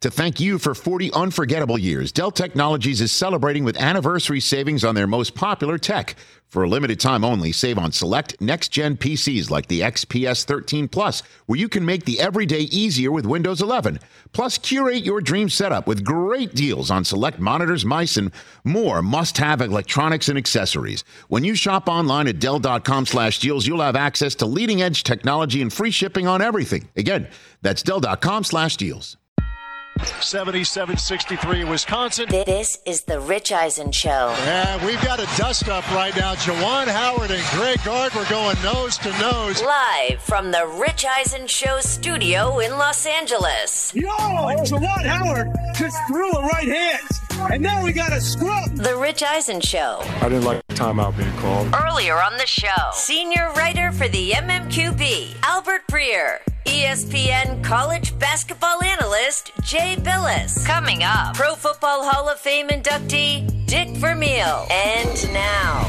To thank you for 40 unforgettable years, Dell Technologies is celebrating with anniversary savings on their most popular tech. For a limited time only, save on select next gen PCs like the XPS 13 Plus, where you can make the everyday easier with Windows 11. Plus, curate your dream setup with great deals on select monitors, mice, and more must have electronics and accessories. When you shop online at Dell.com slash deals, you'll have access to leading edge technology and free shipping on everything. Again, that's Dell.com slash deals. 77-63 Wisconsin. This is the Rich Eisen Show. And we've got a dust up right now. Juwan Howard and Greg Gard were going nose to nose. Live from the Rich Eisen Show studio in Los Angeles. Yo, Juwan Howard just threw a right hand. And now we got a scrub. The Rich Eisen Show. I didn't like the timeout being called. Earlier on the show, senior writer for the MMQB, Albert Breer. ESPN college basketball analyst Jay Bilas. Coming up, Pro Football Hall of Fame inductee Dick Vermeil. And now,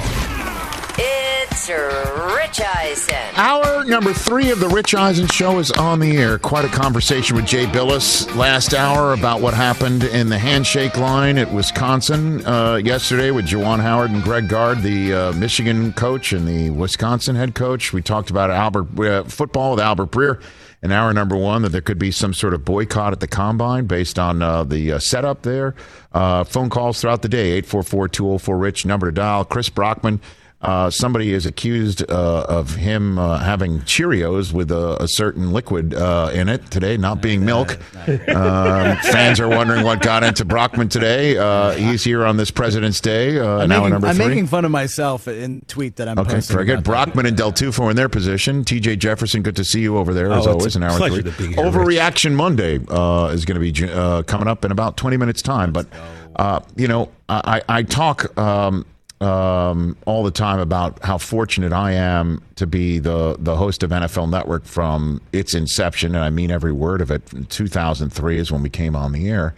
it's Rich Eisen. Hour number three of the Rich Eisen Show is on the air. Quite a conversation with Jay Bilas last hour about what happened in the handshake line at Wisconsin uh, yesterday with Juwan Howard and Greg Gard, the uh, Michigan coach and the Wisconsin head coach. We talked about Albert uh, football with Albert Breer in hour number one that there could be some sort of boycott at the combine based on uh, the uh, setup there. Uh, phone calls throughout the day 844 204 Rich, number to dial. Chris Brockman. Uh, somebody is accused uh, of him uh, having Cheerios with a, a certain liquid uh, in it today, not being milk. Um, fans are wondering what got into Brockman today. Uh, he's here on this President's Day. Uh, I'm, now making, number I'm three. making fun of myself in tweet that I'm Okay, posting. very good. about that. Brockman and Del Tufo in their position. TJ Jefferson, good to see you over there as Oh, it's always. a An hour pleasure three. to be here, Overreaction Monday uh, is going to be uh, coming up in about 20 minutes time. But uh, you know, I, I talk um, um, all the time about how fortunate I am to be the the host of NFL Network from its inception, and I mean every word of it. 2003 is when we came on the air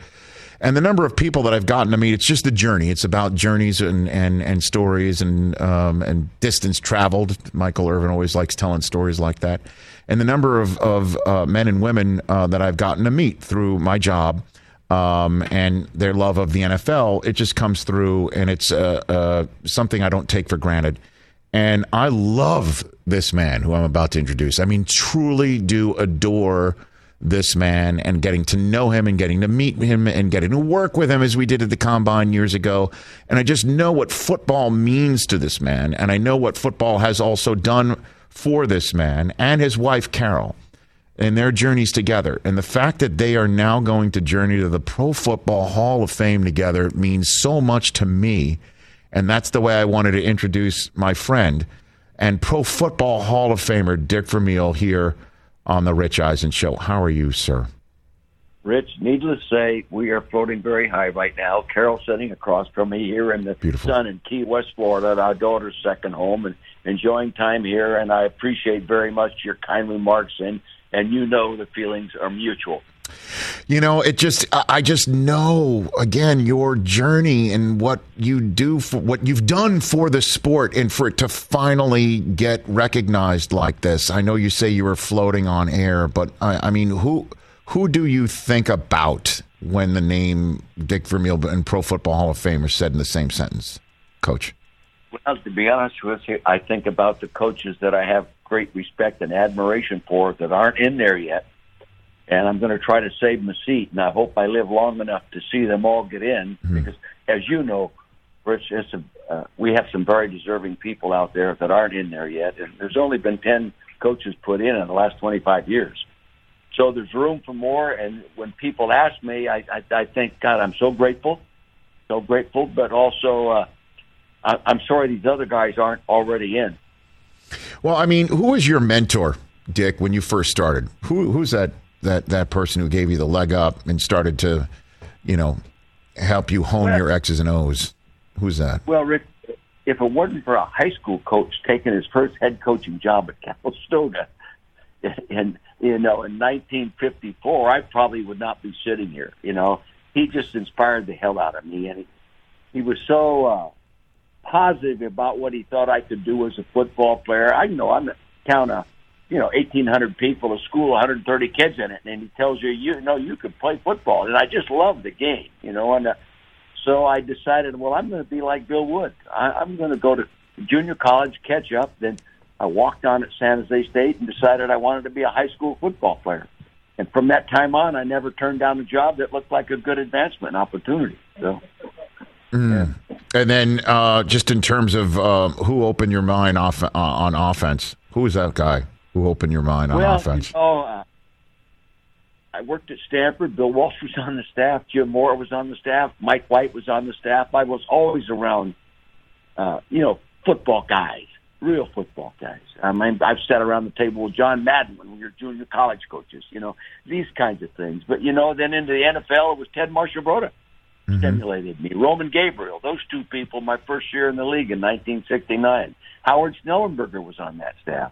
and the number of people that I've gotten to meet, it's just the journey. It's about journeys and and, and stories and um, and distance traveled. Michael Irvin always likes telling stories like that. And the number of of uh, men and women uh, that I've gotten to meet through my job um, and their love of the NFL, it just comes through, and it's uh, uh, something I don't take for granted. And I love this man who I'm about to introduce. I mean, truly do adore this man and getting to know him and getting to meet him and getting to work with him as we did at the combine years ago. And I just know what football means to this man. And I know what football has also done for this man and his wife, Carol, and their journeys together. And the fact that they are now going to journey to the Pro Football Hall of Fame together means so much to me. And that's the way I wanted to introduce my friend and Pro Football Hall of Famer Dick Vermeil here on the Rich Eisen Show. How are you, sir? Rich, needless to say, we are floating very high right now. Carol sitting across from me here in the Beautiful. sun in Key West, Florida, at our daughter's second home, and enjoying time here. And I appreciate very much your kind remarks, and and you know the feelings are mutual. You know, it just, I just know, again, your journey and what you do for what you've done for the sport and for it to finally get recognized like this. I know you say you were floating on air, but I, I mean, who, who do you think about when the name Dick Vermeil and Pro Football Hall of Fame are said in the same sentence, coach? Well, to be honest with you, I think about the coaches that I have great respect and admiration for that aren't in there yet. And I'm going to try to save my seat, and I hope I live long enough to see them all get in. Because, as you know, Rich, it's a, uh, we have some very deserving people out there that aren't in there yet. And there's only been 10 coaches put in in the last 25 years. So there's room for more. And when people ask me, I, I, I think, God, I'm so grateful, so grateful, but also uh, I, I'm sorry these other guys aren't already in. Well, I mean, who was your mentor, Dick, when you first started? Who, who's that? that that person who gave you the leg up and started to, you know, help you hone Well- your X's and O's? Who's that? Well, Rick, if it wasn't for a high school coach taking his first head coaching job at Calistoga, in you know in 1954, I probably would not be sitting here. You know, he just inspired the hell out of me, and he, he was so uh, positive about what he thought I could do as a football player. I know I'm count of you know 1,800 people, a school, 130 kids in it, and he tells you you know you could play football, and I just love the game. You know, and uh, so I decided, well, I'm going to be like Bill Wood. I, I'm going to go to junior college, catch up. Then I walked on at San Jose State and decided I wanted to be a high school football player. And from that time on, I never turned down a job that looked like a good advancement opportunity. So, And then uh, just in terms of uh, who opened your mind off uh, on offense, who was that guy who opened your mind on well, offense? you know, uh, I worked at Stanford. Bill Walsh was on the staff. Jim Moore was on the staff. Mike White was on the staff. I was always around, uh, you know, football guys, real football guys. I mean, I've sat around the table with John Madden when we were junior college coaches. You know, these kinds of things. But you know, then into the NFL, it was Ted Marshall stimulated me. Roman Gabriel, those two people, my first year in the league in 1969. Howard Schnellenberger was on that staff.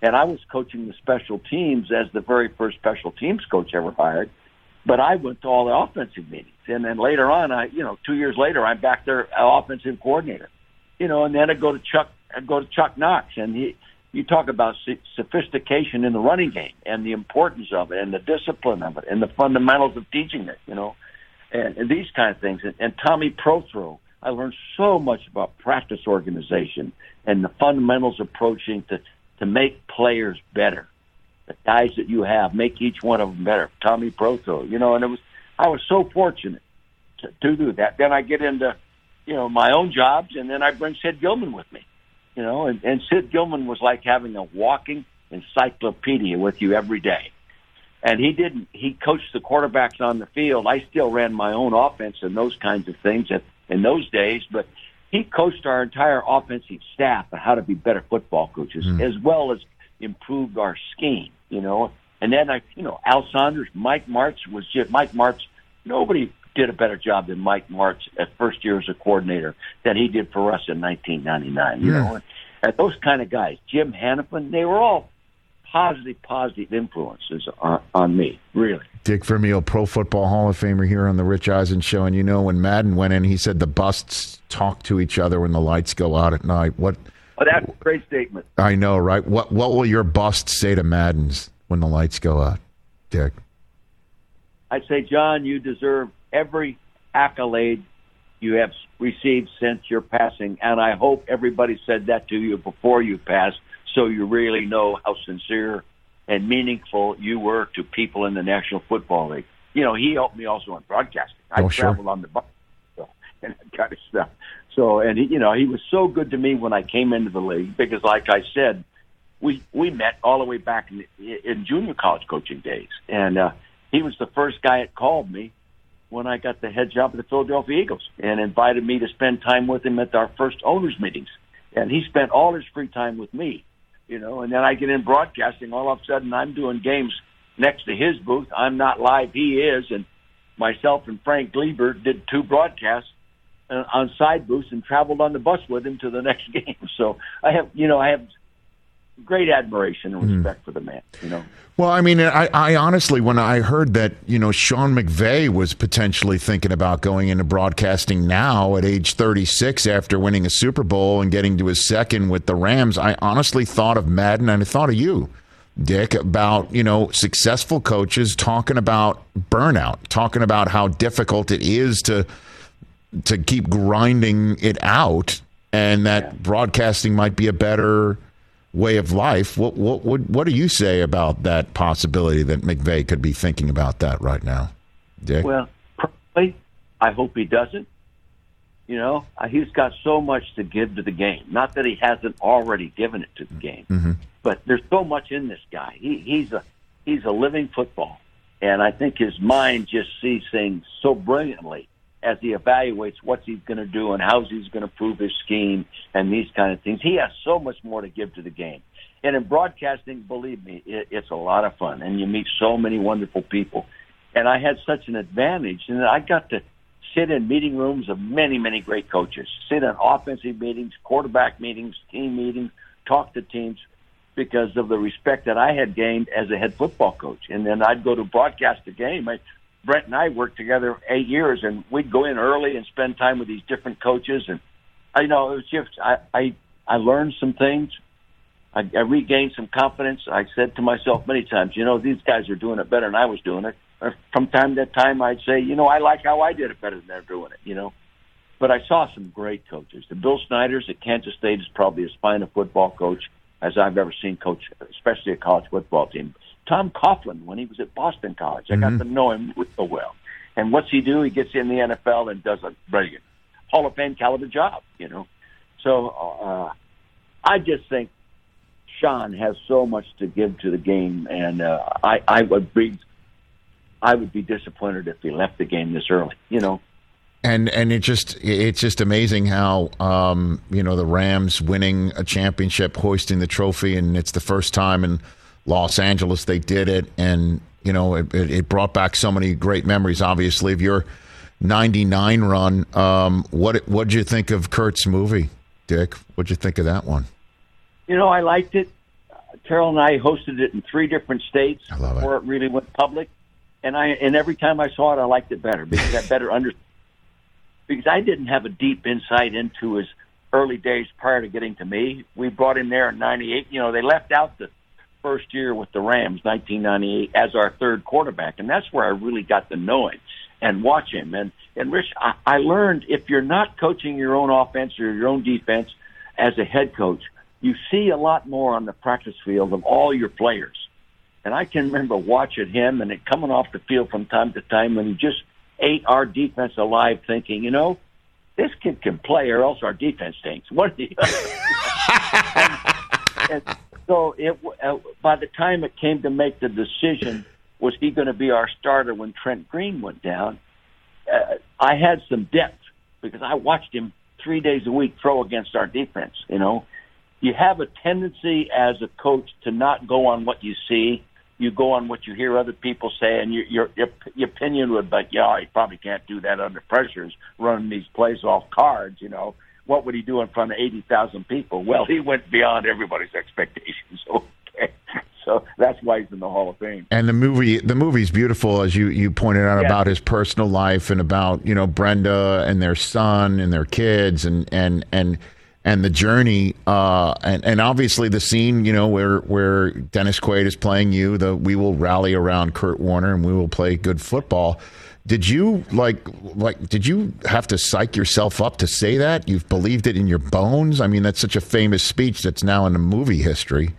And I was coaching the special teams as the very first special teams coach ever hired. But I went to all the offensive meetings. And then later on, I, you know, two years later, I'm back there, uh, offensive coordinator. You know, and then I go to Chuck, I go to Chuck Knox, and he, you talk about sophistication in the running game and the importance of it and the discipline of it and the fundamentals of teaching it, you know and, and these kind of things. And, and Tommy Prothro, I learned so much about practice organization and the fundamentals approaching to to make players better. The guys that you have make each one of them better. Tommy Prothro, you know, and it was I was so fortunate to, to do that. Then I get into you know my own jobs, and then I bring Sid Gilman with me. You know, and, and Sid Gilman was like having a walking encyclopedia with you every day and he didn't. He coached the quarterbacks on the field. I still ran my own offense and those kinds of things at, in those days, but he coached our entire offensive staff on how to be better football coaches, mm. as well as improved our scheme. You know, and then I, you know, Al Saunders, Mike Martz was just Mike Martz. Nobody did a better job than Mike Martz at first year as a coordinator than he did for us in 1999. You know, and, and those kind of guys, Jim Hanifan, they were all positive, positive influences on, on me, really. Dick Vermeil, Pro Football Hall of Famer here on the Rich Eisen Show. And you know, when Madden went in, he said the busts talk to each other when the lights go out at night. What Oh, that's a great statement. I know, right? What what will your bust say to Madden's when the lights go out, Dick? I'd say, John, you deserve every accolade you have received since your passing, and I hope everybody said that to you before you passed, so you really know how sincere and meaningful you were to people in the National Football League. You know, he helped me also in broadcasting. I Oh, sure. traveled on the bus so, and that kind of stuff. So, and he, you know, he was so good to me when I came into the league because, like I said, we we met all the way back in, in junior college coaching days, and uh, he was the first guy that called me when I got the head job at the Philadelphia Eagles and invited me to spend time with him at our first owners meetings. And he spent all his free time with me, you know. And then I get in broadcasting. All of a sudden, I'm doing games next to his booth. I'm not live. He is, and myself and Frank Glieber did two broadcasts uh, on side booths and traveled on the bus with him to the next game. So I have, you know, I have great admiration and hmm. respect for the man. You know. Well, I mean, I, I honestly, when I heard that, you know, Sean McVay was potentially thinking about going into broadcasting now at age 36 after winning a Super Bowl and getting to his second with the Rams, I honestly thought of Madden and I thought of you, Dick, about, you know, successful coaches talking about burnout, talking about how difficult it is to to keep grinding it out and that broadcasting might be a better way of life. What what what what do you say about that possibility that McVay could be thinking about that right now, Dick? Well, probably. I hope he doesn't. You know, he's got so much to give to the game. Not that he hasn't already given it to the game, mm-hmm. but there's so much in this guy. He, he's a he's a living football, and I think his mind just sees things so brilliantly as he evaluates what he's going to do and how he's going to prove his scheme and these kind of things. He has so much more to give to the game. And in broadcasting, believe me, it, it's a lot of fun, and you meet so many wonderful people. And I had such an advantage, and I got to sit in meeting rooms of many, many great coaches, sit in offensive meetings, quarterback meetings, team meetings, talk to teams because of the respect that I had gained as a head football coach. And then I'd go to broadcast a game. I, Brent and I worked together eight years, and we'd go in early and spend time with these different coaches. And I know it was just I I, I learned some things. I, I regained some confidence. I said to myself many times, you know, these guys are doing it better than I was doing it. Or from time to time, I'd say, you know, I like how I did it better than they're doing it. You know, but I saw some great coaches. The Bill Snyder's at Kansas State is probably as fine a football coach as I've ever seen coach, especially a college football team. Tom Coughlin, when he was at Boston College, I got to know him so well. And what's he do? He gets in the NFL and does a brilliant Hall of Fame caliber job, you know. So uh, I just think Sean has so much to give to the game, and uh, I, I would be, I would be disappointed if he left the game this early, you know. And and it just it's just amazing how um, you know the Rams winning a championship, hoisting the trophy, and it's the first time in Los Angeles they did it, and you know it, it brought back so many great memories. Obviously, of your '99 run. Um, what what did you think of Kurt's movie, Dick? What did you think of that one? You know, I liked it. Carol and I hosted it in three different states love it. before it really went public, and I and every time I saw it, I liked it better because I better understood because I didn't have a deep insight into his early days prior to getting to me. We brought him there in '98. You know, they left out the first year with the Rams, 1998, as our third quarterback, and that's where I really got to know him and watch him. And and Rich, I, I learned if you're not coaching your own offense or your own defense as a head coach, you see a lot more on the practice field of all your players. And I can remember watching him and it coming off the field from time to time when he just ate our defense alive, thinking, you know, this kid can play or else our defense stinks. What do you? and, and so it uh, by the time it came to make the decision, was he going to be our starter when Trent Green went down? Uh, I had some depth because I watched him three days a week throw against our defense. You know, you have a tendency as a coach to not go on what you see. You go on what you hear other people say, and your your, your, opinion would be, yeah, he probably can't do that under pressures, running these plays off cards. You know, what would he do in front of eighty thousand people? Well, he went beyond everybody's expectations. Okay, so that's why he's in the Hall of Fame. And the movie, the movie's beautiful, as you you pointed out Yeah. about his personal life and about you know Brenda and their son and their kids and and and and the journey. Uh, and and obviously the scene, you know, where where Dennis Quaid is playing you. The we will rally around Kurt Warner and we will play good football. Did you like like did you have to psych yourself up to say that? You've believed it in your bones? I mean, that's such a famous speech that's now in the movie history.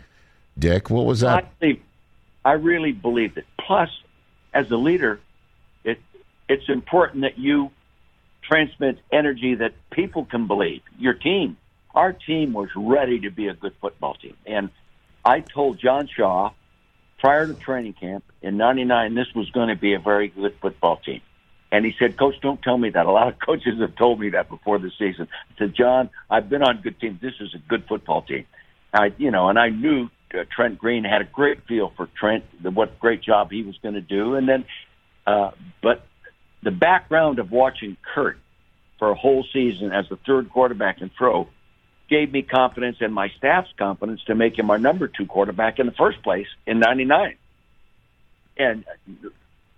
Dick, what was that? I really, I really believed it. Plus, as a leader, it it's important that you transmit energy that people can believe. Your team, our team was ready to be a good football team, and I told John Shaw prior to training camp in '99 this was going to be a very good football team. And he said, Coach, don't tell me that. A lot of coaches have told me that before the season. I said, John, I've been on good teams. This is a good football team. I, you know, and I knew uh, Trent Green had a great feel for Trent, the, what great job he was going to do. And then, uh, but the background of watching Kurt for a whole season as the third quarterback in throw gave me confidence and my staff's confidence to make him our number two quarterback in the first place in '99. And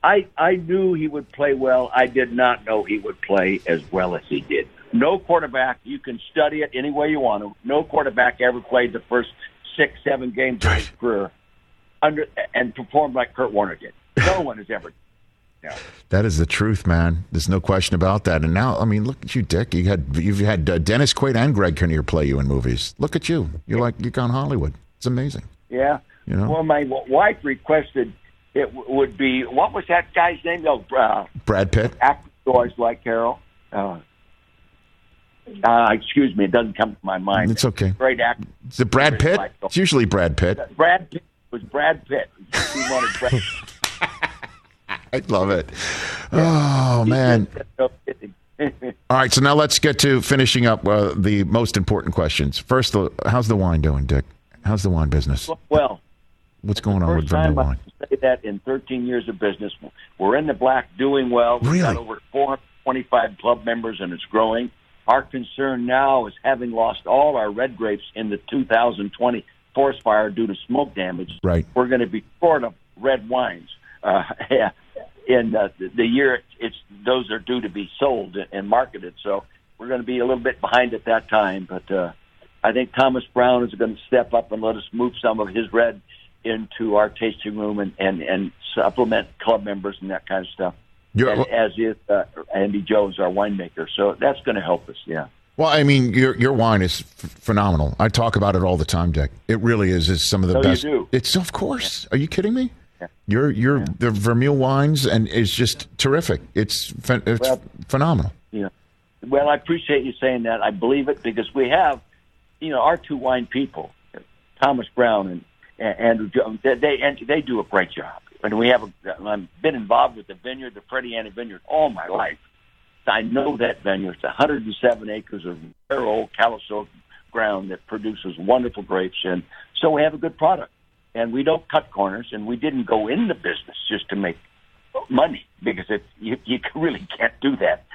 I I knew he would play well. I did not know he would play as well as he did. No quarterback, you can study it any way you want to. No quarterback ever played the first six, seven games of his career under and performed like Kurt Warner did. No one has ever. Yeah. That is the truth, man. There's no question about that. And now, I mean, look at you, Dick. You had you've had uh, Dennis Quaid and Greg Kinnear play you in movies. Look at you. You're like you're gone Hollywood. It's amazing. Yeah. You know? Well, my w- wife requested it w- would be what was that guy's name? Oh, uh, Brad Pitt. actor who always like Carol. Uh, uh, excuse me, it doesn't come to my mind. It's okay. Great actor. Is it Brad Pitt? It's usually Brad Pitt. Brad Pitt was Brad Pitt. He wanted Brad. I love it. Oh man. All right, so now let's get to finishing up uh, the most important questions. First, the, how's the wine doing, Dick? How's the wine business? Well, What's going on with time Vermeil I wine? say that in 13 years of business. We're in the black, doing well. We've got over 425 club members, and it's growing. Our concern now is having lost all our red grapes in the 2020 forest fire due to smoke damage. Right. We're going to be short of red wines. Uh, in uh, the- the year it's those are due to be sold and marketed, so we're going to be a little bit behind at that time. But uh, I think Thomas Brown is going to step up and let us move some of his red into our tasting room and and, and supplement club members and that kind of stuff. And as is uh, Andy Jones, our winemaker. So that's going to help us. Yeah. Well, I mean, your your wine is f- phenomenal. I talk about it all the time, Dick. It really is. It's some of the you best. do? It's of course. Are you kidding me? Your your the Vermeil wines and is just terrific. It's it's Well- phenomenal. Yeah. Well, I appreciate you saying that. I believe it because we have, you know, our two wine people, Thomas Brown and, and Andrew Jones. They they, and they do a great job. And we have. A, I've been involved with the vineyard, the Frediani Vineyard, all my life. I know that vineyard. It's 107 acres of very old Caliso ground that produces wonderful grapes, and so we have a good product. And we don't cut corners, and we didn't go in the business just to make money because it you, you really can't do that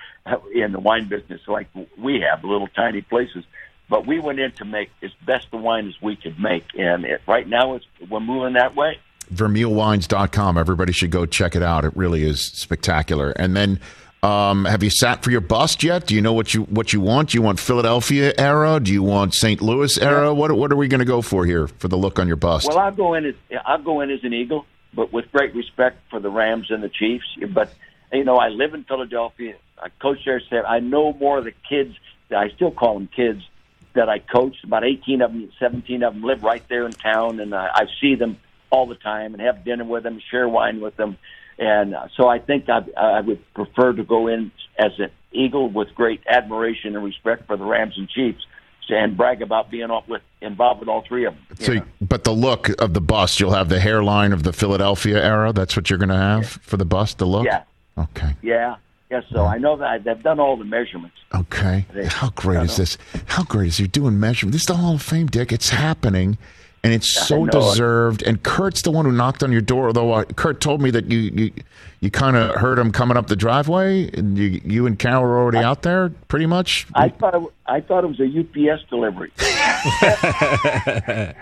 in the wine business like we have little tiny places. But we went in to make as best the wine as we could make, and it, right now it's we're moving that way. VermeilWines.com. Everybody should go check it out. It really is spectacular. And then, um, have you sat for your bust yet? Do you know what you what you want? Do you want Philadelphia era? Do you want St. Louis era? What what are we going to go for here for the look on your bust? Well, I'll go in as I'll go in as an Eagle, but with great respect for the Rams and the Chiefs. But you know, I live in Philadelphia. I coach there. Said I know more of the kids. I still call them kids that I coached. About eighteen of them, seventeen of them live right there in town, and I, I see them all the time and have dinner with them, share wine with them. And uh, so I think I, I would prefer to go in as an Eagle with great admiration and respect for the Rams and Chiefs and brag about being with, involved with all three of them. So, but the look of the bust, you'll have the hairline of the Philadelphia era. That's what you're going to have for the bust. The look. Yeah. Okay. Yeah, yes. So I know that they've done all the measurements. Okay. They- How great is this? How great is you're doing measurement? This is the Hall of Fame, Dick. It's happening, and it's so deserved. And Kurt's the one who knocked on your door. Although uh, Kurt told me that you you, you kind of heard him coming up the driveway, and you you and Cal were already out there, pretty much. I thought it, I thought it was a UPS delivery.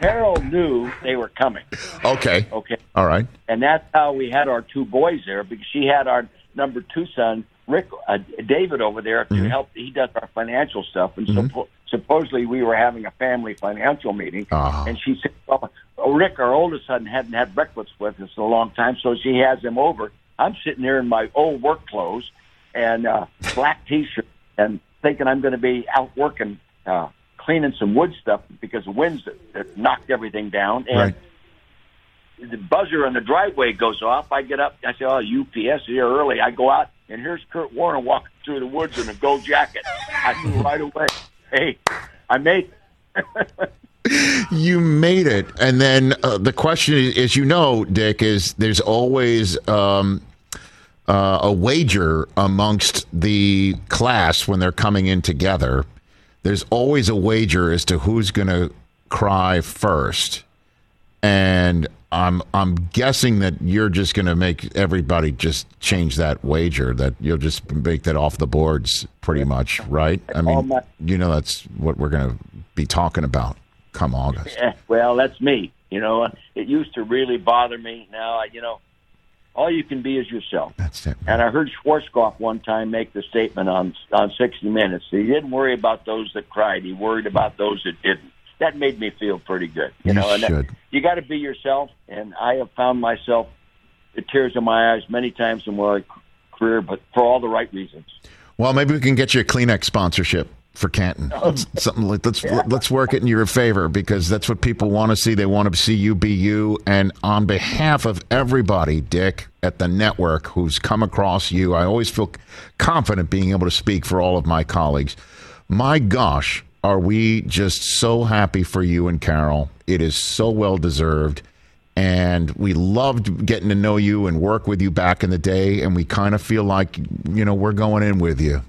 Harold knew they were coming. okay. Okay, All right. and that's how we had our two boys there because she had our number two son, Rick uh, David, over there to help. He does our financial stuff, and suppo- supposedly we were having a family financial meeting. Oh. And she said, "Well, Rick, our oldest son, hadn't had breakfast with us in a long time, so she has him over. I'm sitting there in my old work clothes and uh, black T-shirt, and thinking I'm going to be out working, uh, cleaning some wood stuff because the winds that knocked everything down. And Right. the buzzer on the driveway goes off. I get up. I say, "Oh, UPS here early." I go out, and here's Kurt Warner walking through the woods in a gold jacket. I knew right away. Hey, I made. it." You made it, and then uh, the question is, as you know, Dick, is there's always um, uh, a wager amongst the class when they're coming in together. There's always a wager as to who's going to cry first, and I'm I'm guessing that you're just going to make everybody just change that wager. That you'll just make that off the boards, pretty much, right? I mean, you know that's what we're going to be talking about come August. Eh, well, that's me. You know, it used to really bother me. Now, I, you know, all you can be is yourself. That's it. And I heard Schwarzkopf one time make the statement on on 60 Minutes. He didn't worry about those that cried. He worried about those that didn't. That made me feel pretty good. You, You know, and that- should. you got to be yourself. And I have found myself the tears in my eyes many times in my career, but for all the right reasons. Well, maybe we can get you a Kleenex sponsorship for Canton. Um, let's- Something like let's let's work it in your favor because that's what people want to see. They want to see you be you. And on behalf of everybody, Dick at the network who's come across you, I always feel confident being able to speak for all of my colleagues. My gosh, are we just so happy for you and Carol? It is so well deserved. And we loved getting to know you and work with you back in the day. And we kind of feel like, you know, we're going in with you.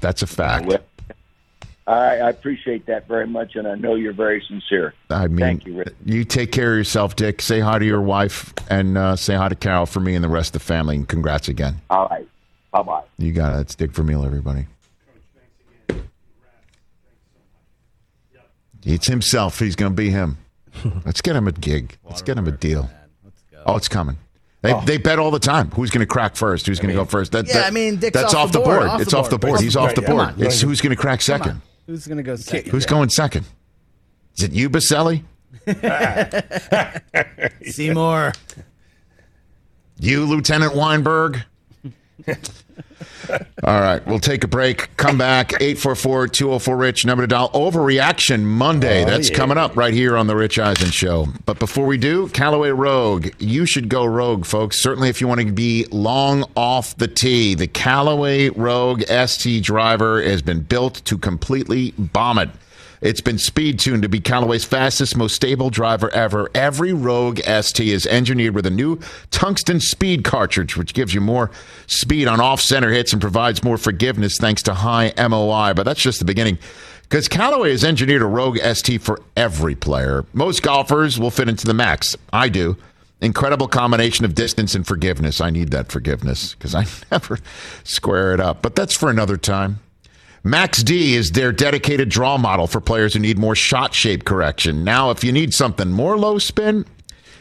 That's a fact. Well, I, I appreciate that very much, and I know you're very sincere. I mean, Thank you, Rick. you take care of yourself, Dick. Say hi to your wife and uh, say hi to Carol for me and the rest of the family. And congrats again. All right. Bye bye. You got it. It's Dick Vermeil, everybody. It's himself. He's going to be him. Let's get him a gig. Let's get him a deal. Oh, it's coming. They, oh. they bet all the time. Who's going to crack first? Who's going to go first? That, Yeah, that- I mean, Dick's that's off off the the board, board. off the It's off the board. board. He's off the Right, come board. on. It's who's going to crack second. Who's going to go second? Who's going second? Is it you, Baselli? Seymour. You, Lieutenant Weinberg? All right, we'll take a break. Come back. 844 204 Rich, number to dial. Overreaction Monday. Oh, that's coming up right here on The Rich Eisen Show. But before we do, Callaway Rogue. You should go Rogue, folks. Certainly if you want to be long off the tee. The Callaway Rogue ST driver has been built to completely bomb it. It's been speed tuned to be Callaway's fastest, most stable driver ever. Every Rogue ST is engineered with a new tungsten speed cartridge, which gives you more speed on off center hits and provides more forgiveness thanks to high MOI. But that's just the beginning. Because Callaway has engineered a Rogue ST for every player. Most golfers will fit into the max. I do. Incredible combination of distance and forgiveness. I need that forgiveness because I never square it up. But that's for another time. Max D is their dedicated draw model for players who need more shot shape correction. Now, if you need something more low spin,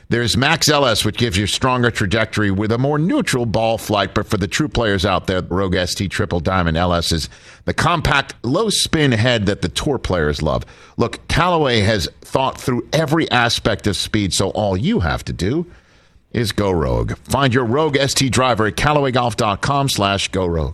there's Max LS, which gives you stronger trajectory with a more neutral ball flight. But for the true players out there, Rogue ST Triple Diamond LS is the compact, low spin head that the tour players love. Look, Callaway has thought through every aspect of speed, so all you have to do is go Rogue. Find your Rogue ST driver at CallawayGolf.com slash go Rogue.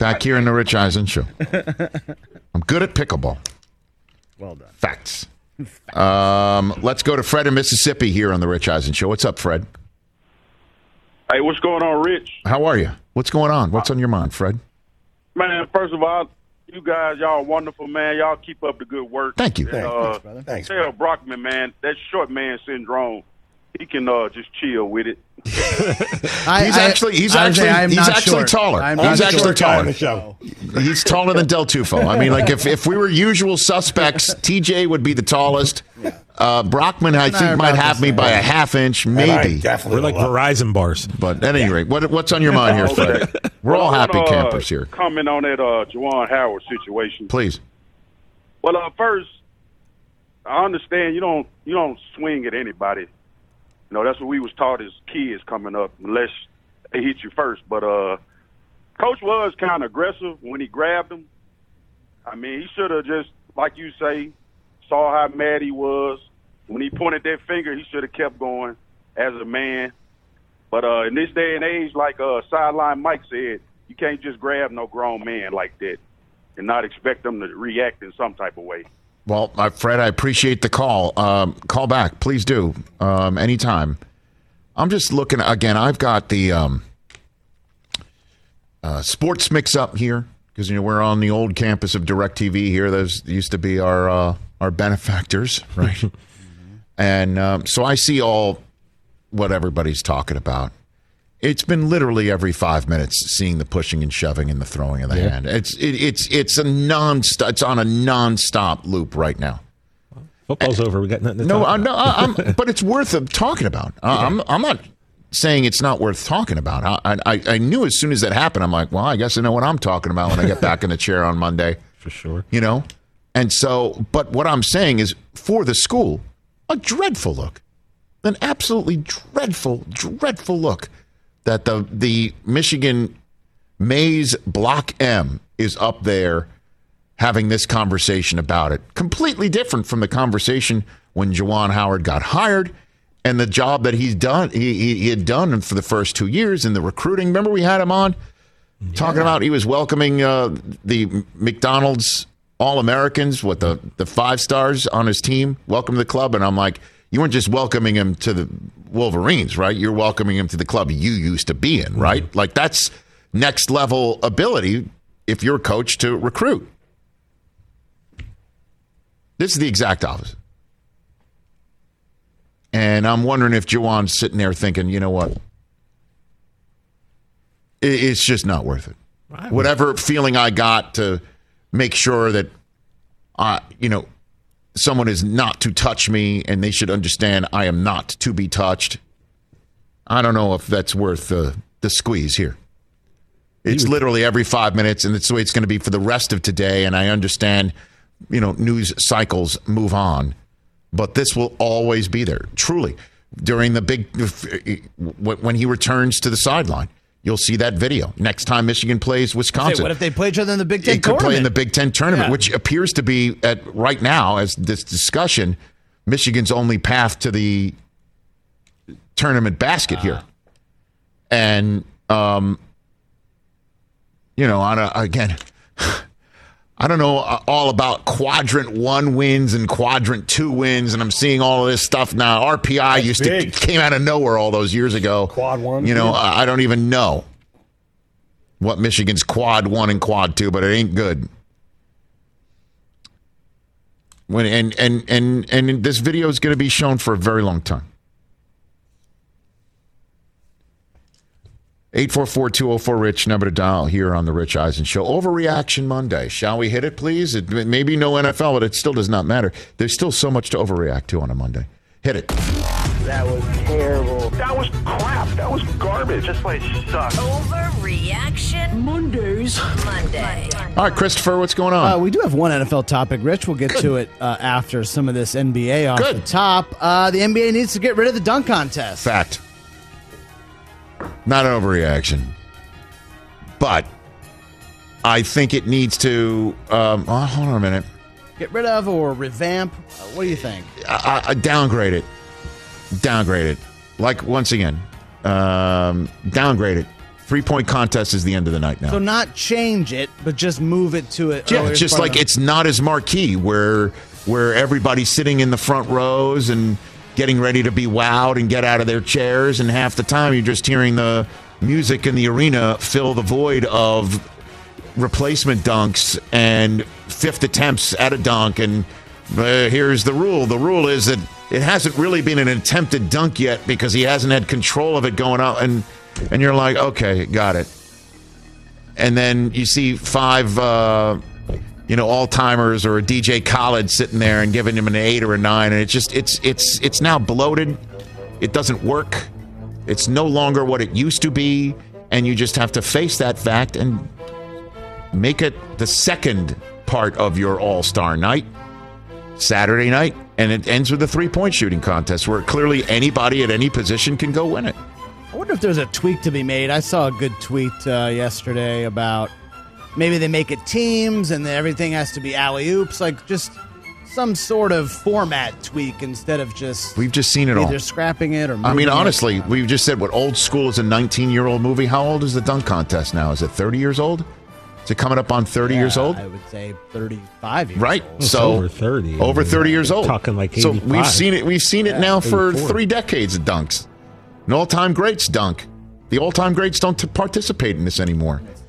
Back here in the Rich Eisen show. I'm good at pickleball. Well done. Facts. Um, let's go to Fred in Mississippi here on the Rich Eisen show. What's up, Fred? Hey, what's going on, Rich? How are you? What's going on? What's on your mind, Fred? Man, first of all, you guys, y'all are wonderful, man. Y'all keep up the good work. Thank you. And, uh, Thanks. tell Brockman, man, that short man syndrome, he can uh, just chill with it. I, He's I- actually he's I would actually I'm he's actually short. taller. I'm he's actually short. Guy on the taller. show. He's taller than Del Tufo. I mean, like if, if we were usual suspects, TJ would be the tallest. Uh, Brockman, I I think, might have me same. by a half inch, maybe. definitely We're like love- Verizon bars. But at any rate, what, what's on your mind here, Fred? We're all Well, I happy uh, campers here. Comment on that uh, Juwan Howard situation. Please. Well, uh, first, I understand you don't you don't swing at anybody. You know that's what we was taught as kids coming up, unless they hit you first. But uh, coach was kind of aggressive when he grabbed him. I mean, he should have just, like you say, saw how mad he was. When he pointed that finger, he should have kept going as a man. But uh, in this day and age, like uh, sideline Mike said, you can't just grab no grown man like that and not expect them to react in some type of way. Well, uh, Fred, I appreciate the call. Um, call back, please do, um, anytime. I'm just looking again. I've got the um, uh, sports mix up here because you know we're on the old campus of DirecTV here. Those used to be our uh, our benefactors, right? and um, so I see all what everybody's talking about. It's been literally every five minutes seeing the pushing and shoving and the throwing of the hand. It's it, it's it's a non it's on a non-stop loop right now. Football's eh, over. We got nothing to No, talk I, no, I, I'm, but it's worth uh, talking about. I, I'm I'm not saying it's not worth talking about. I, I I knew as soon as that happened, I'm like, well, I guess I know what I'm talking about when I get back in the chair on Monday. For sure. You know, and so, but what I'm saying is, for the school, a dreadful look, an absolutely dreadful, dreadful look that the the Michigan Maize Block M is up there having this conversation about it. Completely different from the conversation when Juwan Howard got hired and the job that he's done he, he, he had done for the first two years in the recruiting. Remember we had him on talking about he was welcoming uh, the McDonald's All Americans with the the five stars on his team. Welcome to the club, and I'm like, you weren't just welcoming him to the Wolverines, right? You're welcoming him to the club you used to be in, right? Like that's next level ability if you're a coach to recruit. This is the exact opposite. And I'm wondering if Juwan's sitting there thinking, you know what? It's just not worth it. Whatever feeling I got to make sure that, uh, you know, someone is not to touch me and they should understand I am not to be touched. I don't know if that's worth the, the squeeze here. It's literally every five minutes, and it's the way it's going to be for the rest of today. And I understand, you know, news cycles move on, but this will always be there. Truly, during the big when he returns to the sideline, you'll see that video next time Michigan plays Say, Wisconsin. what if they play each other in the Big Ten It could play in the tournament? Big Ten tournament, Yeah. which appears to be at right now as this discussion, Michigan's only path to the tournament basket Ah. here. And um, you know, on a, again, I don't know uh, all about quadrant one wins and quadrant two wins, and I'm seeing all of this stuff now. RPI used big. to came out of nowhere all those years ago. Quad one, you know, two. I I don't even know what Michigan's quad one and quad two, but it ain't good. When and and and and this video is going to be shown for a very long time. 844-204-RICH, number to dial here on the Rich Eisen Show. Overreaction Monday. Shall we hit it, please? It may be no NFL, but it still does not matter. There's still so much to overreact to on a Monday. Hit it. That was terrible. That was crap. That was garbage. This place sucks. Overreaction Mondays. Monday. All right, Christopher, what's going on? Uh, we do have one NFL topic, Rich. We'll get to it uh, after some of this NBA off Good. the top. Uh, the NBA needs to get rid of the dunk contest. Fact. Not an overreaction. But I think it needs to. Um, oh, hold on a minute. Get rid of or revamp. Uh, what do you think? I, I downgrade it. Downgrade it. Like once again, um, downgrade it. Three point contest is the end of the night now. So not change it, but just move it to it. yeah, just like it's not as marquee where where everybody's sitting in the front rows and getting ready to be wowed and get out of their chairs, and half the time you're just hearing the music in the arena fill the void of replacement dunks and fifth attempts at a dunk. And uh, here's the rule: the rule is that it hasn't really been an attempted dunk yet because he hasn't had control of it going up. And and you're like, okay, got it. And then you see five, uh, you know, all timers or a DJ Khaled sitting there and giving him an eight or a nine, and it's just it's it's it's now bloated. It doesn't work. It's no longer what it used to be, and you just have to face that fact and make it the second part of your All Star night, Saturday night, and it ends with a three point shooting contest where clearly anybody at any position can go win it. I wonder if there's a tweak to be made. I saw a good tweet uh, yesterday about maybe they make it teams and then everything has to be alley oops, like just some sort of format tweak instead of just We've just seen it all. either scrapping it or. I moving mean, it. honestly, we've just said what old school is a 19 year old movie. How old is the dunk contest now? Is it 30 years old? Is it coming up on 30 years old? I would say 35 years Right. old. It's so over 30. Over 30 years old. Talking like So we've seen it. We've seen it now for 84. three decades of dunks. An all time greats dunk. The all time greats don't t- participate in this anymore. That's too bad.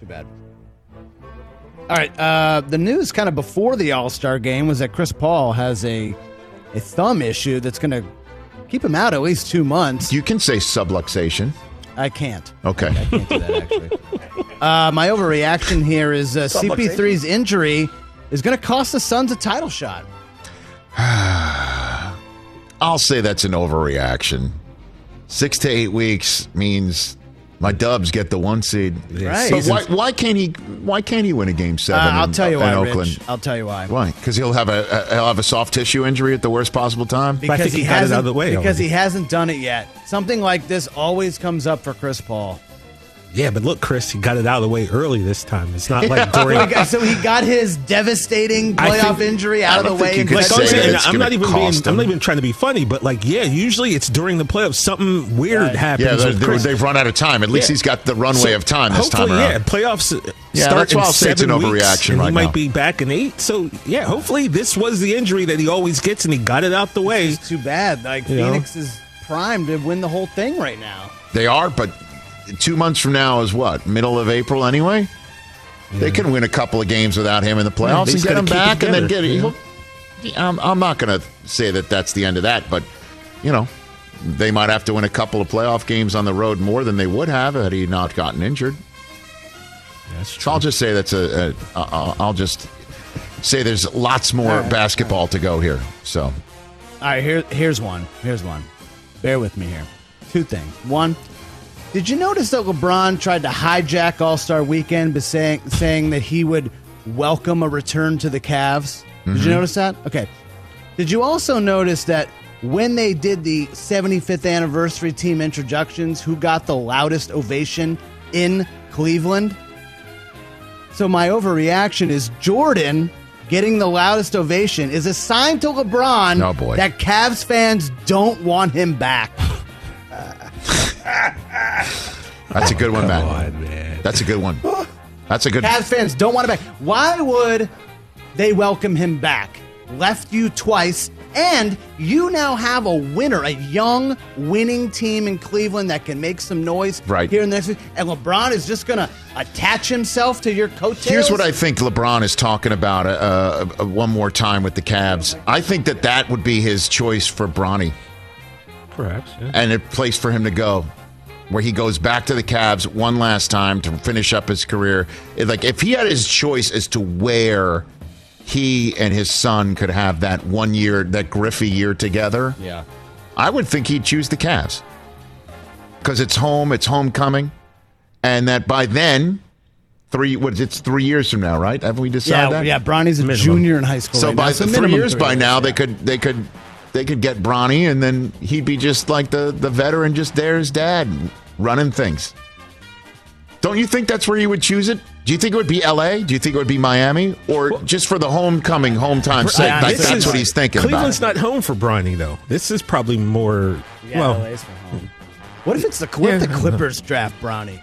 All right. Uh, the news kind of before the All Star game was that Chris Paul has a a thumb issue that's going to keep him out at least two months. You can say subluxation. I can't. Okay. I can't do that actually. Uh, my overreaction here is uh, CP3's injury is going to cost the Suns a title shot. I'll say that's an overreaction. Six to eight weeks means my Dubs get the one seed. Right. But why, why can't he? Why can't he win a game Uh, seven? I'll in- tell you in why, Oakland? Rich. I'll tell you why. Why? Because he'll have a, a he'll have a soft tissue injury at the worst possible time. I think he got hasn't out of the way because already. he hasn't done it yet. Something like this always comes up for Chris Paul. Yeah, but look, Chris, he got it out of the way early this time. It's not like during. So he got- so he got his devastating playoff think- injury out of the way. you like I'm, saying, I'm not even being, cost I'm not even trying to be funny, but like, yeah, usually it's during the playoffs something weird Right. happens. Yeah, they're, they're, they've run out of time. At least Yeah. he's got the runway So of time this time around. Yeah, playoffs uh, Yeah, start that's why in I'll say it's seven an weeks, overreaction and right he might now. be back in eight. So yeah, hopefully this was the injury that he always gets, and he got it out the way. It's too bad. Like You know? Phoenix is primed to win the whole thing right now. They are, but two months from now is what? Middle of April anyway? They can win a couple of games without him in the playoffs they and get him back and then get it. I'm, I'm not going to say that that's the end of that, but, you know, they might have to win a couple of playoff games on the road more than they would have had he not gotten injured. That's So I'll just say that's a, a I'll I'll just say there's lots more basketball to go here. So All right, here, here's one. Here's one. Bear with me here. Two things. One, did you notice that LeBron tried to hijack All Star Weekend by saying saying that he would welcome a return to the Cavs? Did you mm-hmm. notice that? Okay. Did you also notice that when they did the 75th anniversary team introductions, who got the loudest ovation in Cleveland? So my overreaction is Jordan getting the loudest ovation is a sign to LeBron Oh, boy. that Cavs fans don't want him back. that's a good one, Matt. on, man. That's a good one. That's a good. One. Cavs fans don't want him back. Why would they welcome him back? Left you twice, and you now have a winner, a young winning team in Cleveland that can make some noise Right. here in the next. And LeBron is just going to attach himself to your coattails. Here's what I think LeBron is talking about uh, uh, one more time with the Cavs. I think that that would be his choice for Bronny Perhaps. Yeah. and a place for him to go, where he goes back to the Cavs one last time to finish up his career. It- like if he had his choice as to where he and his son could have that one year, that Griffey year together, Yeah. I would think he'd choose the Cavs because it's home, it's homecoming, and that by then, three what it's three years from now, right? Have we decided Yeah, that? yeah. Bronny's a Minimum. junior in high school. So right by now, three minimum years three by now, yeah. they could they could they could get Bronny, and then he'd be just like the the veteran, just there as dad, running things. Don't you think that's where you would choose it? Do you think it would be L.A.? Do you think it would be Miami, or just for the homecoming, home time sake? Yeah, Like, that's is- what he's thinking. Cleveland's about. not home for Bronny though. This is probably more. Yeah, well, LA's for home. What if it's the what if the Clippers draft Bronny?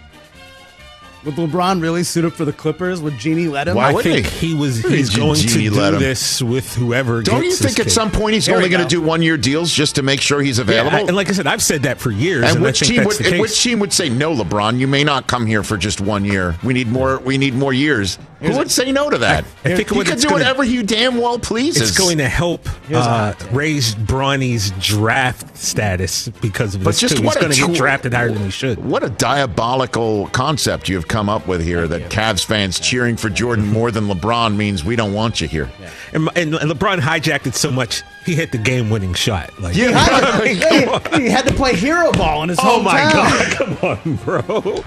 Would LeBron really suit up for the Clippers? Would Jeanie let him? Why I would think he? he was. What He's going to Jeanie let do him? this with whoever. Don't you think this at some point he's Here we only going to do one year deals just to make sure he's Yeah, available? I- and like I said, I've said that for years. And And, which I think team that's would the case. which team would say no, LeBron? You may not come here for just one year. We need more. We need more years. Who would say no to that? I think he could do gonna- whatever he damn well pleases. It's going to help uh, raise Bronny's draft status because of But this just too. what He's a going to get drafted higher than he should. What a diabolical concept you've come up with here. That Cavs fans cheering for Jordan more than LeBron means we don't want you here. And, and LeBron hijacked it so much he hit the game-winning shot. Like, He had, to, he had to play hero ball in his oh hometown. my god, come on, bro.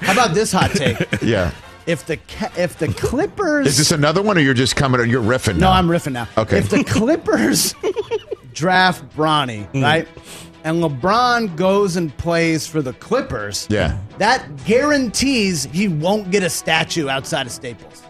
How about this hot take? Yeah. If the if the Clippers Is this another one, or you're just coming? You're riffing. No, now? I'm riffing now. Okay. If the Clippers draft Bronny, hmm. right, and LeBron goes and plays for the Clippers, Yeah. that guarantees he won't get a statue outside of Staples.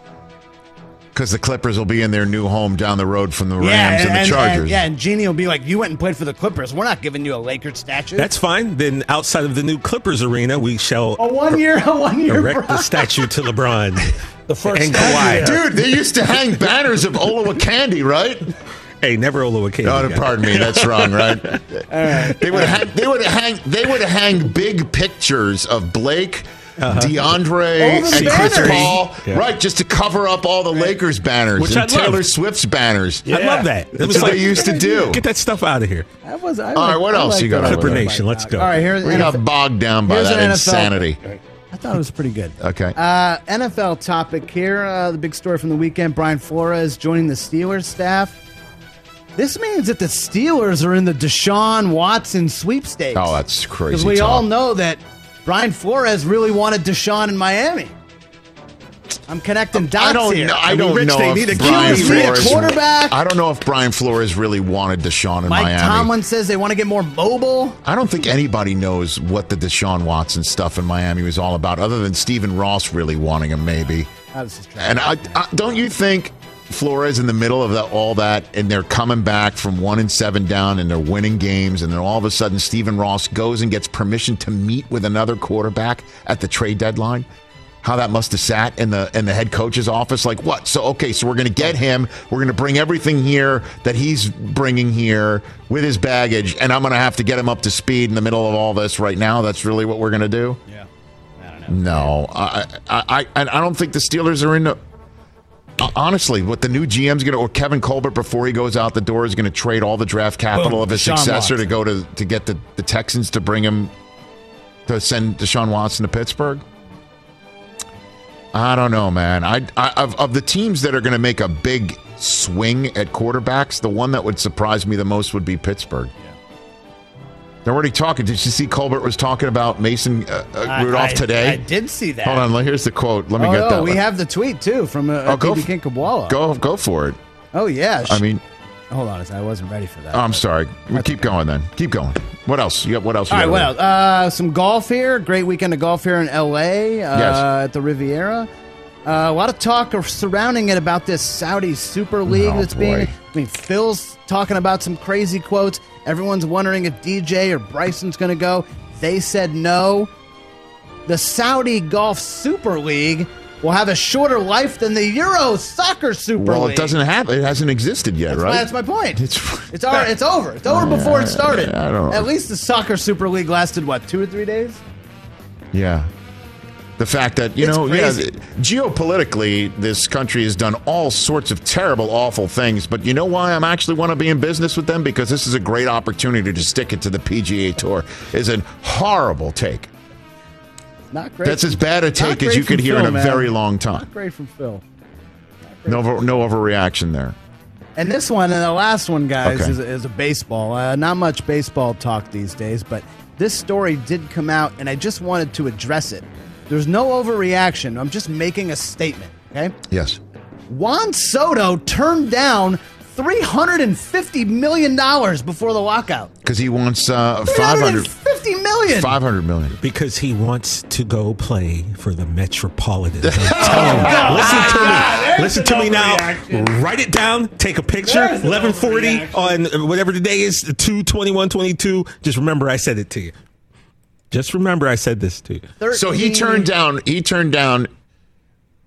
Because the Clippers will be in their new home down the road from the Rams yeah, and, the Chargers. yeah, and Jeanie will be like, "You went and played for the Clippers. We're not giving you a Lakers statue." That's fine. Then outside of the new Clippers arena, we shall a one year, a one year. erect the statue to LeBron. The first and. Kawhi. Dude, they used to hang banners of Olowokandi, right? Hey, never Olowokandi. Oh, guy. pardon me, that's wrong, right? They would hang. They would hang. They would hang big pictures of Blake, DeAndre Oh, the and Chris. Paul, Yeah. right? Just to cover up all the Lakers banners Which and I Taylor love. Swift's banners. I love that. It That's what they used to do. Get that stuff out of here. That was. I All right, what I else you got that. over Clipper? Nation, let's go. All right, here's We got bogged down by Here's that an insanity. I thought it was pretty good. Okay. Uh, NFL topic here. Uh, the big story from the weekend: Brian Flores joining the Steelers staff. This means that the Steelers are in the Deshaun Watson sweepstakes. oh, that's crazy. because we talk. all know that Brian Flores really wanted Deshaun in Miami. I'm connecting dots I don't here. know. I mean, don't Rich, know they if need a Brian QB, they need a Flores. quarterback. I don't know if Brian Flores really wanted Deshaun in Mike Miami. Tomlin says they want to get more mobile. I don't think anybody knows what the Deshaun Watson stuff in Miami was all about, other than Stephen Ross really wanting him, maybe. I was just. And I, I, don't you think Flores in the middle of that, all that, and they're coming back from one and seven down, and they're winning games, and then all of a sudden Stephen Ross goes and gets permission to meet with another quarterback at the trade deadline? How that must have sat in the in the head coach's office, like what? So okay, so we're going to get him. We're going to bring everything here that he's bringing here with his baggage, and I'm going to have to get him up to speed in the middle of all this right now. That's really what we're going to do. Yeah. No, I, I, I, I don't think the Steelers are in. The, Uh, honestly, what the new GM's going to, or Kevin Colbert before he goes out the door, is going to trade all the draft capital Boom, of his Deshaun successor to go to to get the, the Texans to bring him to send Deshaun Watson to Pittsburgh. I don't know, man. I, I of, of the teams that are going to make a big swing at quarterbacks, the one that would surprise me the most would be Pittsburgh. They're already talking. Did you see Colbert was talking about Mason uh, uh, Rudolph I- today? I did see that. Hold on. Here's the quote. Let me oh, get no, that. we one. have the tweet too from uh, Oh, go BB f- Kinkhabwala. Go go for it. Oh yeah. I mean, hold on, a second, I wasn't ready for that. oh, I'm sorry. We keep going then. Keep going. What else? You got what else? You All right, got what else? Uh, some golf here. Great weekend of golf here in L.A. Uh, Yes. at the Riviera. Uh, a lot of talk surrounding it about this Saudi Super League Oh, that's being. I mean, Phil's talking about some crazy quotes. Everyone's wondering if DJ or Bryson's going to go. They said no. The Saudi Golf Super League will have a shorter life than the Euro Soccer Super Well, League. Well, it doesn't have. It hasn't existed yet, That's, right? my, that's my point. It's It's it's over. It's over before it started. I don't know. At least the soccer Super League lasted what two or three days. Yeah. The fact that, you It's know, crazy. yeah, geopolitically, this country has done all sorts of terrible, awful things. But you know why I'm actually want to be in business with them? Because this is a great opportunity to stick it to the PGA Tour. Is a horrible take. Not great. That's as bad a take as you could hear Phil, in a man. very long time. Not great from Phil. No, over- no overreaction there. And this one and the last one, guys, Okay. is, is a baseball. Uh, not much baseball talk these days, but this story did come out, and I just wanted to address it. There's no overreaction. I'm just making a statement. Okay. Yes. Juan Soto turned down $350 million before the lockout. Because he wants uh, 500, $350 million. 500 million. Because he wants to go play for the Metropolitan. I'm. Listen to me. Listen to me now. Write it down. Take a picture. 1140 on whatever the day is, 22122. Just remember I said it to you. Just remember I said this to you. So he turned down. He turned down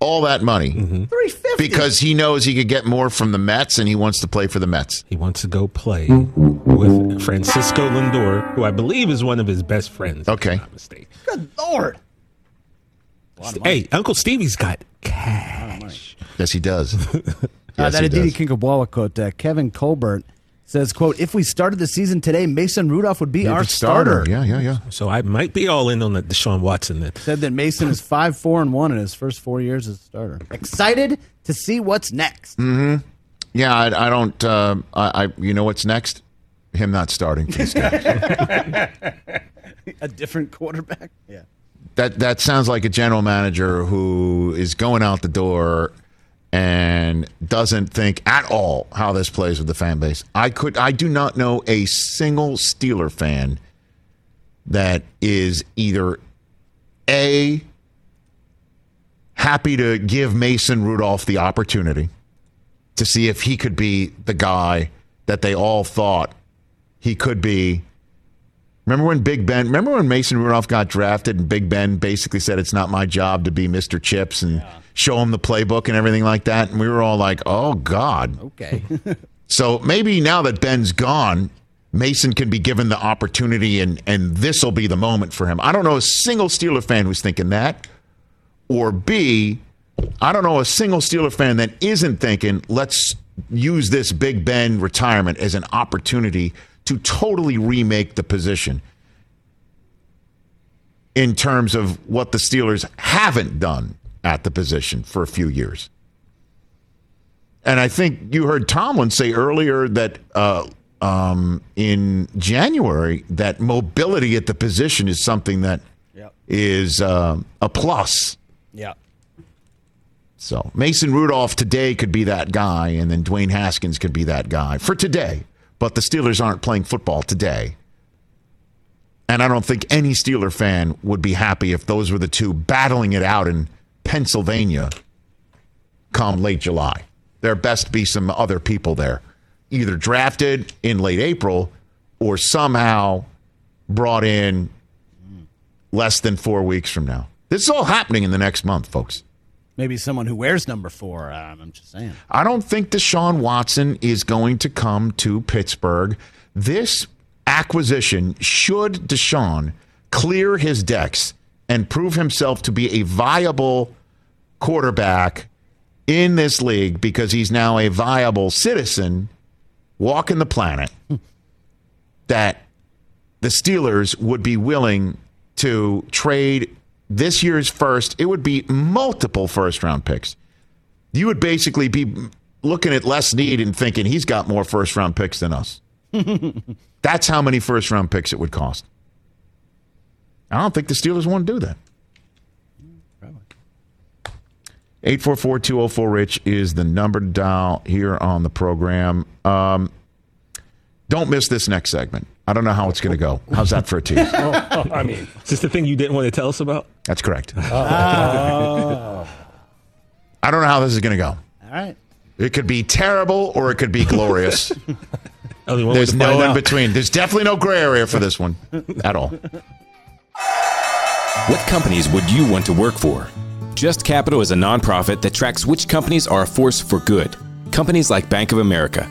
all that money 350 because he knows he could get more from the Mets, and he wants to play for the Mets. He wants to go play with Francisco Lindor, who I believe is one of his best friends. if I'm Okay. not mistaken. Good Lord. Hey, Uncle Stevie's got cash. Yes, he does. Uh, that he Aditi does. Kinkhabwala quote. Uh, Kevin Colbert says, "quote If we started the season today, Mason Rudolph would be He's our the starter." Yeah, yeah, yeah. So I might be all in on the Deshaun Watson then. Said that Mason is five four and one in his first four years as a starter. Excited to see what's next. Mm. Yeah, I, I don't. Uh, I, I, you know what's next? Him not starting for this guy. A different quarterback. Yeah. that that sounds like a general manager who is going out the door and doesn't think at all how this plays with the fan base. I could I do not know a single Steeler fan that is either a happy to give Mason Rudolph the opportunity to see if he could be the guy that they all thought he could be Remember when Big Ben? Remember when Mason Rudolph got drafted and Big Ben basically said it's not my job to be Mr. Chips and show him the playbook and everything like that, and we were all like, "Oh God." Okay. So maybe now that Ben's gone, Mason can be given the opportunity and and this will be the moment for him. I don't know a single Steeler fan who's thinking that. Or B, I don't know a single Steeler fan that isn't thinking, let's use this Big Ben retirement as an opportunity to totally remake the position in terms of what the Steelers haven't done at the position for a few years. And I think you heard Tomlin say earlier that uh, um, in January that mobility at the position is something that is Yep. uh, a plus. Yeah. So Mason Rudolph today could be that guy, and then Dwayne Haskins could be that guy for today. But the Steelers aren't playing football today. And I don't think any Steeler fan would be happy if those were the two battling it out in Pennsylvania come late July. There best be some other people there, either drafted in late April or somehow brought in less than four weeks from now. This is all happening in the next month, folks. Maybe someone who wears number four. Um, I'm just saying. I don't think Deshaun Watson is going to come to Pittsburgh. This acquisition, should Deshaun clear his decks and prove himself to be a viable quarterback in this league because he's now a viable citizen walking the planet, that the Steelers would be willing to trade this year's first, it would be multiple first round picks you would basically be looking at Les Snead and thinking he's got more first round picks than us. That's how many first round picks it would cost. I don't think the Steelers want to do that. 844 204 Rich is the number to dial here on the program. Um, don't miss this next segment. I don't know how it's going to go. How's that for a tease? I mean, is this the thing you didn't want to tell us about? That's correct. Oh. I don't know how this is going to go. All right. It could be terrible or it could be glorious. Only There's no in out. between. There's definitely no gray area for this one at all. What companies would you want to work for? Just Capital is a nonprofit that tracks which companies are a force for good. Companies like Bank of America,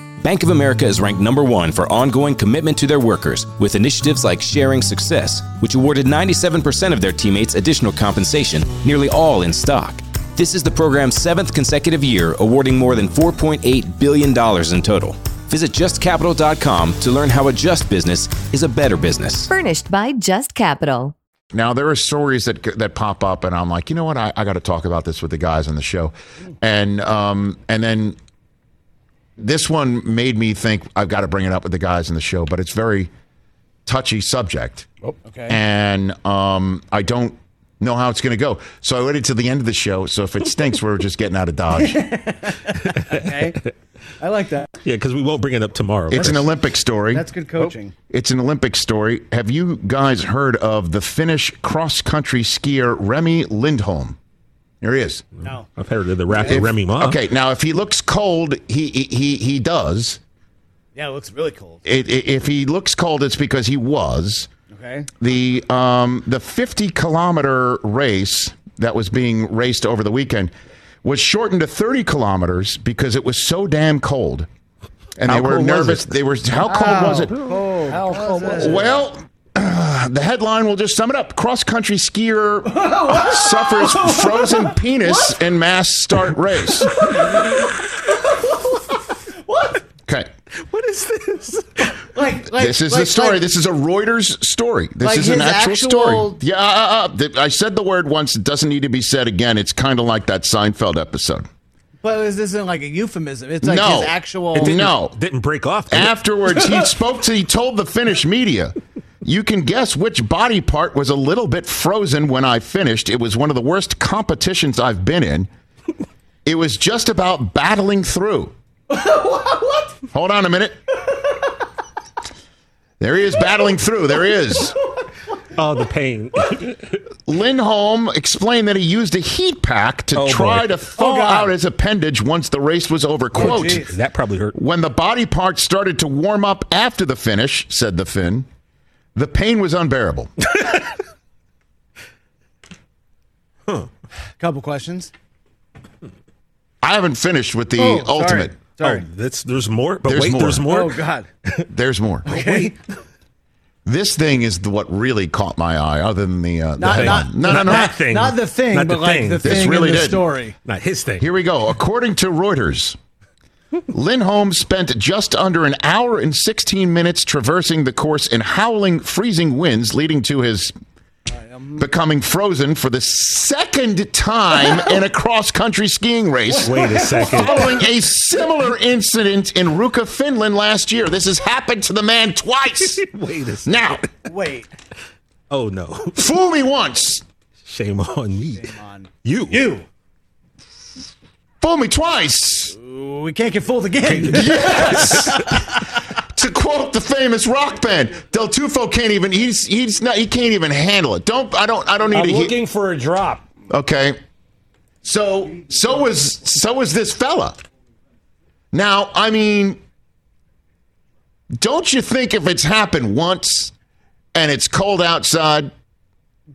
Bank of America is ranked number one for ongoing commitment to their workers with initiatives like Sharing Success, which awarded 97% of their teammates additional compensation, nearly all in stock. This is the program's seventh consecutive year, awarding more than $4.8 billion in total. Visit justcapital.com to learn how a just business is a better business. Furnished by Just Capital. Now there are stories that that pop up, and I'm like, you know what? I, I got to talk about this with the guys on the show, and um, and then this one made me think I've got to bring it up with the guys in the show, but it's very touchy subject. Oh, okay. and um, I don't know how it's going to go. So I waited till the end of the show. So if it stinks, we're just getting out of Dodge. okay. I like that. Yeah, because we won't bring it up tomorrow. It's an Olympic story. That's good coaching. It's an Olympic story. Have you guys heard of the Finnish cross country skier Remi Lindholm? Here he is. No. I've heard of the rapper If- Remy Ma. Okay, now if he looks cold, he he he, he does. Yeah, it looks really cold. It, it, if he looks cold, it's because he was. Okay. The um the 50 kilometer race that was being raced over the weekend was shortened to 30 kilometers because it was so damn cold. And How they were cold nervous. They were how cold was it? How cold was it? Well, the headline will just sum it up. Cross country skier suffers frozen penis in mass start race. What? Okay. What is this? Like, like this is like, the story. like- this is a Reuters story. This Like is an actual, actual- story. Yeah, uh, uh, uh, th- I said the word once. It doesn't need to be said again. It's kind of like that Seinfeld episode. But this isn't like a euphemism. It's like no, his actual. It didn't- no. Didn't break off. did? Afterwards, he spoke to. He told the Finnish media. You can guess which body part was a little bit frozen when I finished. It was one of the worst competitions I've been in. It was just about battling through. what? Hold on a minute. There he is battling through. There he is. Oh, the pain. Lindholm explained that he used a heat pack to Oh, try boy. to oh, thaw Oh, out his appendage once the race was over. Oh, Quote, geez. that probably hurt. when the body parts started to warm up after the finish, said the Finn, the pain was unbearable. Huh. Couple questions. I haven't finished with the Oh, ultimate. Sorry. Oh, that's, there's more. But There's wait, more. there's more. Oh God. There's more. Okay. This thing is the, what really caught my eye, other than the, uh, the Not, headline. not, no, no, not no. that thing. Not the thing, Not but the like thing. the This really in the did. story. Not his thing. Here we go. According to Reuters, Lindholm spent just under an hour and 16 minutes traversing the course in howling, freezing winds, leading to his becoming frozen for the second time in a cross country skiing race. Wait a second. Following a similar incident in Ruka, Finland last year. This has happened to the man twice. Wait a second. Now, Wait. Oh no. fool me once, Shame on me. Shame on You. You. fool me twice. We can't get fooled again. Yes. to quote the famous rock band, Del Tufo can't even. He's he's not. He can't even handle it. Don't I don't I don't need I'm to. looking for a drop. Okay. So so was so was this fella. Now, I mean, don't you think if it's happened once and it's cold outside,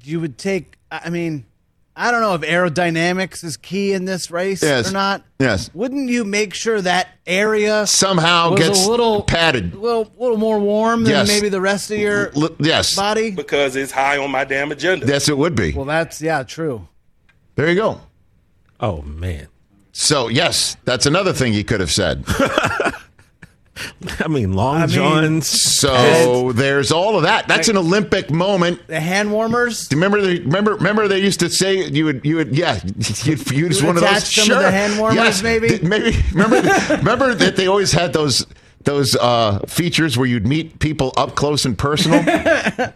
you would take. I mean, I don't know if aerodynamics is key in this race Yes. or not. Yes. Wouldn't you make sure that area somehow was gets a little padded? a little, little more warm than Yes. maybe the rest of your L- yes. body? Because it's high on my damn agenda. Yes, it would be. Well, that's yeah, true. There you go. Oh man. So, yes, that's another thing he could have said. I mean, long mean- johns. So, there's all of that. That's an Olympic moment. The hand warmers. Do you remember, the, remember, remember. They used to say you would, you would, yeah, you'd use would one of those. some of the hand warmers, Yes. maybe? Maybe. Remember, remember that they always had those those uh, features where you'd meet people up close and personal.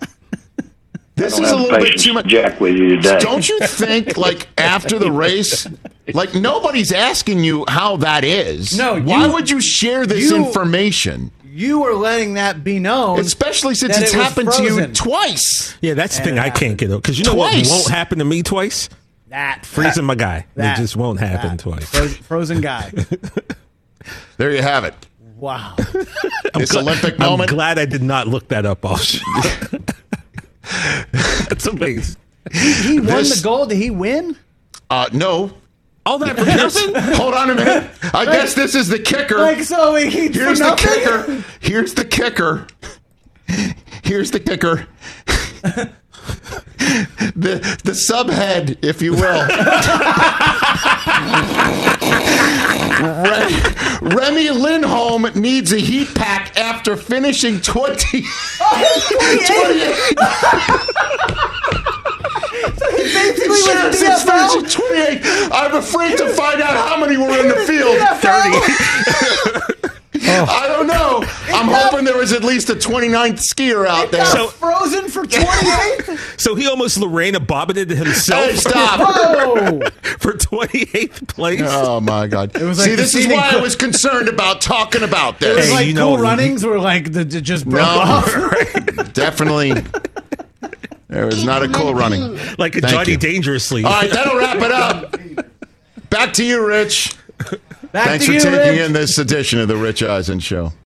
This is a little bit too much. to jack with you today. Don't you think, like after the race, like nobody's asking you how that is? No, Why would you share this you- information? You are letting that be known, Especially since it's it was happened to you twice. Yeah, that's the thing I can't get over. Because you know Twice. what won't happen to me twice? That Freezing my guy. That. it just won't happen that. twice. Frozen, frozen guy. There you have it. Wow. This Olympic moment. I'm glad I did not look that up. Off. That's amazing. He won This- the gold. Did he win? Uh, no. All that for nothing? Hold on a minute. I guess this is the kicker. Like so, he Here's for the nothing? kicker. Here's the kicker. Here's the kicker. the the subhead, if you will. Re- Remi Lindholm needs a heat pack after finishing 20. 28. Basically, with Sure, since finishing 28. I'm afraid to find out how many were in the field. 30. I don't know. I'm hoping there was at least a 29th skier out there. Got So- frozen for 28. So he almost Lorena bobbited himself Hey, stop. For 28th place. Oh my God! It was like See, this is seating why I was concerned about talking about It was this. Hey, like you cool what- runnings were like the, the just broke no, off. definitely, there was not a cool running. like a Thank Johnny you. Dangerously. All right, that'll wrap it up. Back to you, Rich. Back Thanks to for you, taking Rich. in this edition of the Rich Eisen Show.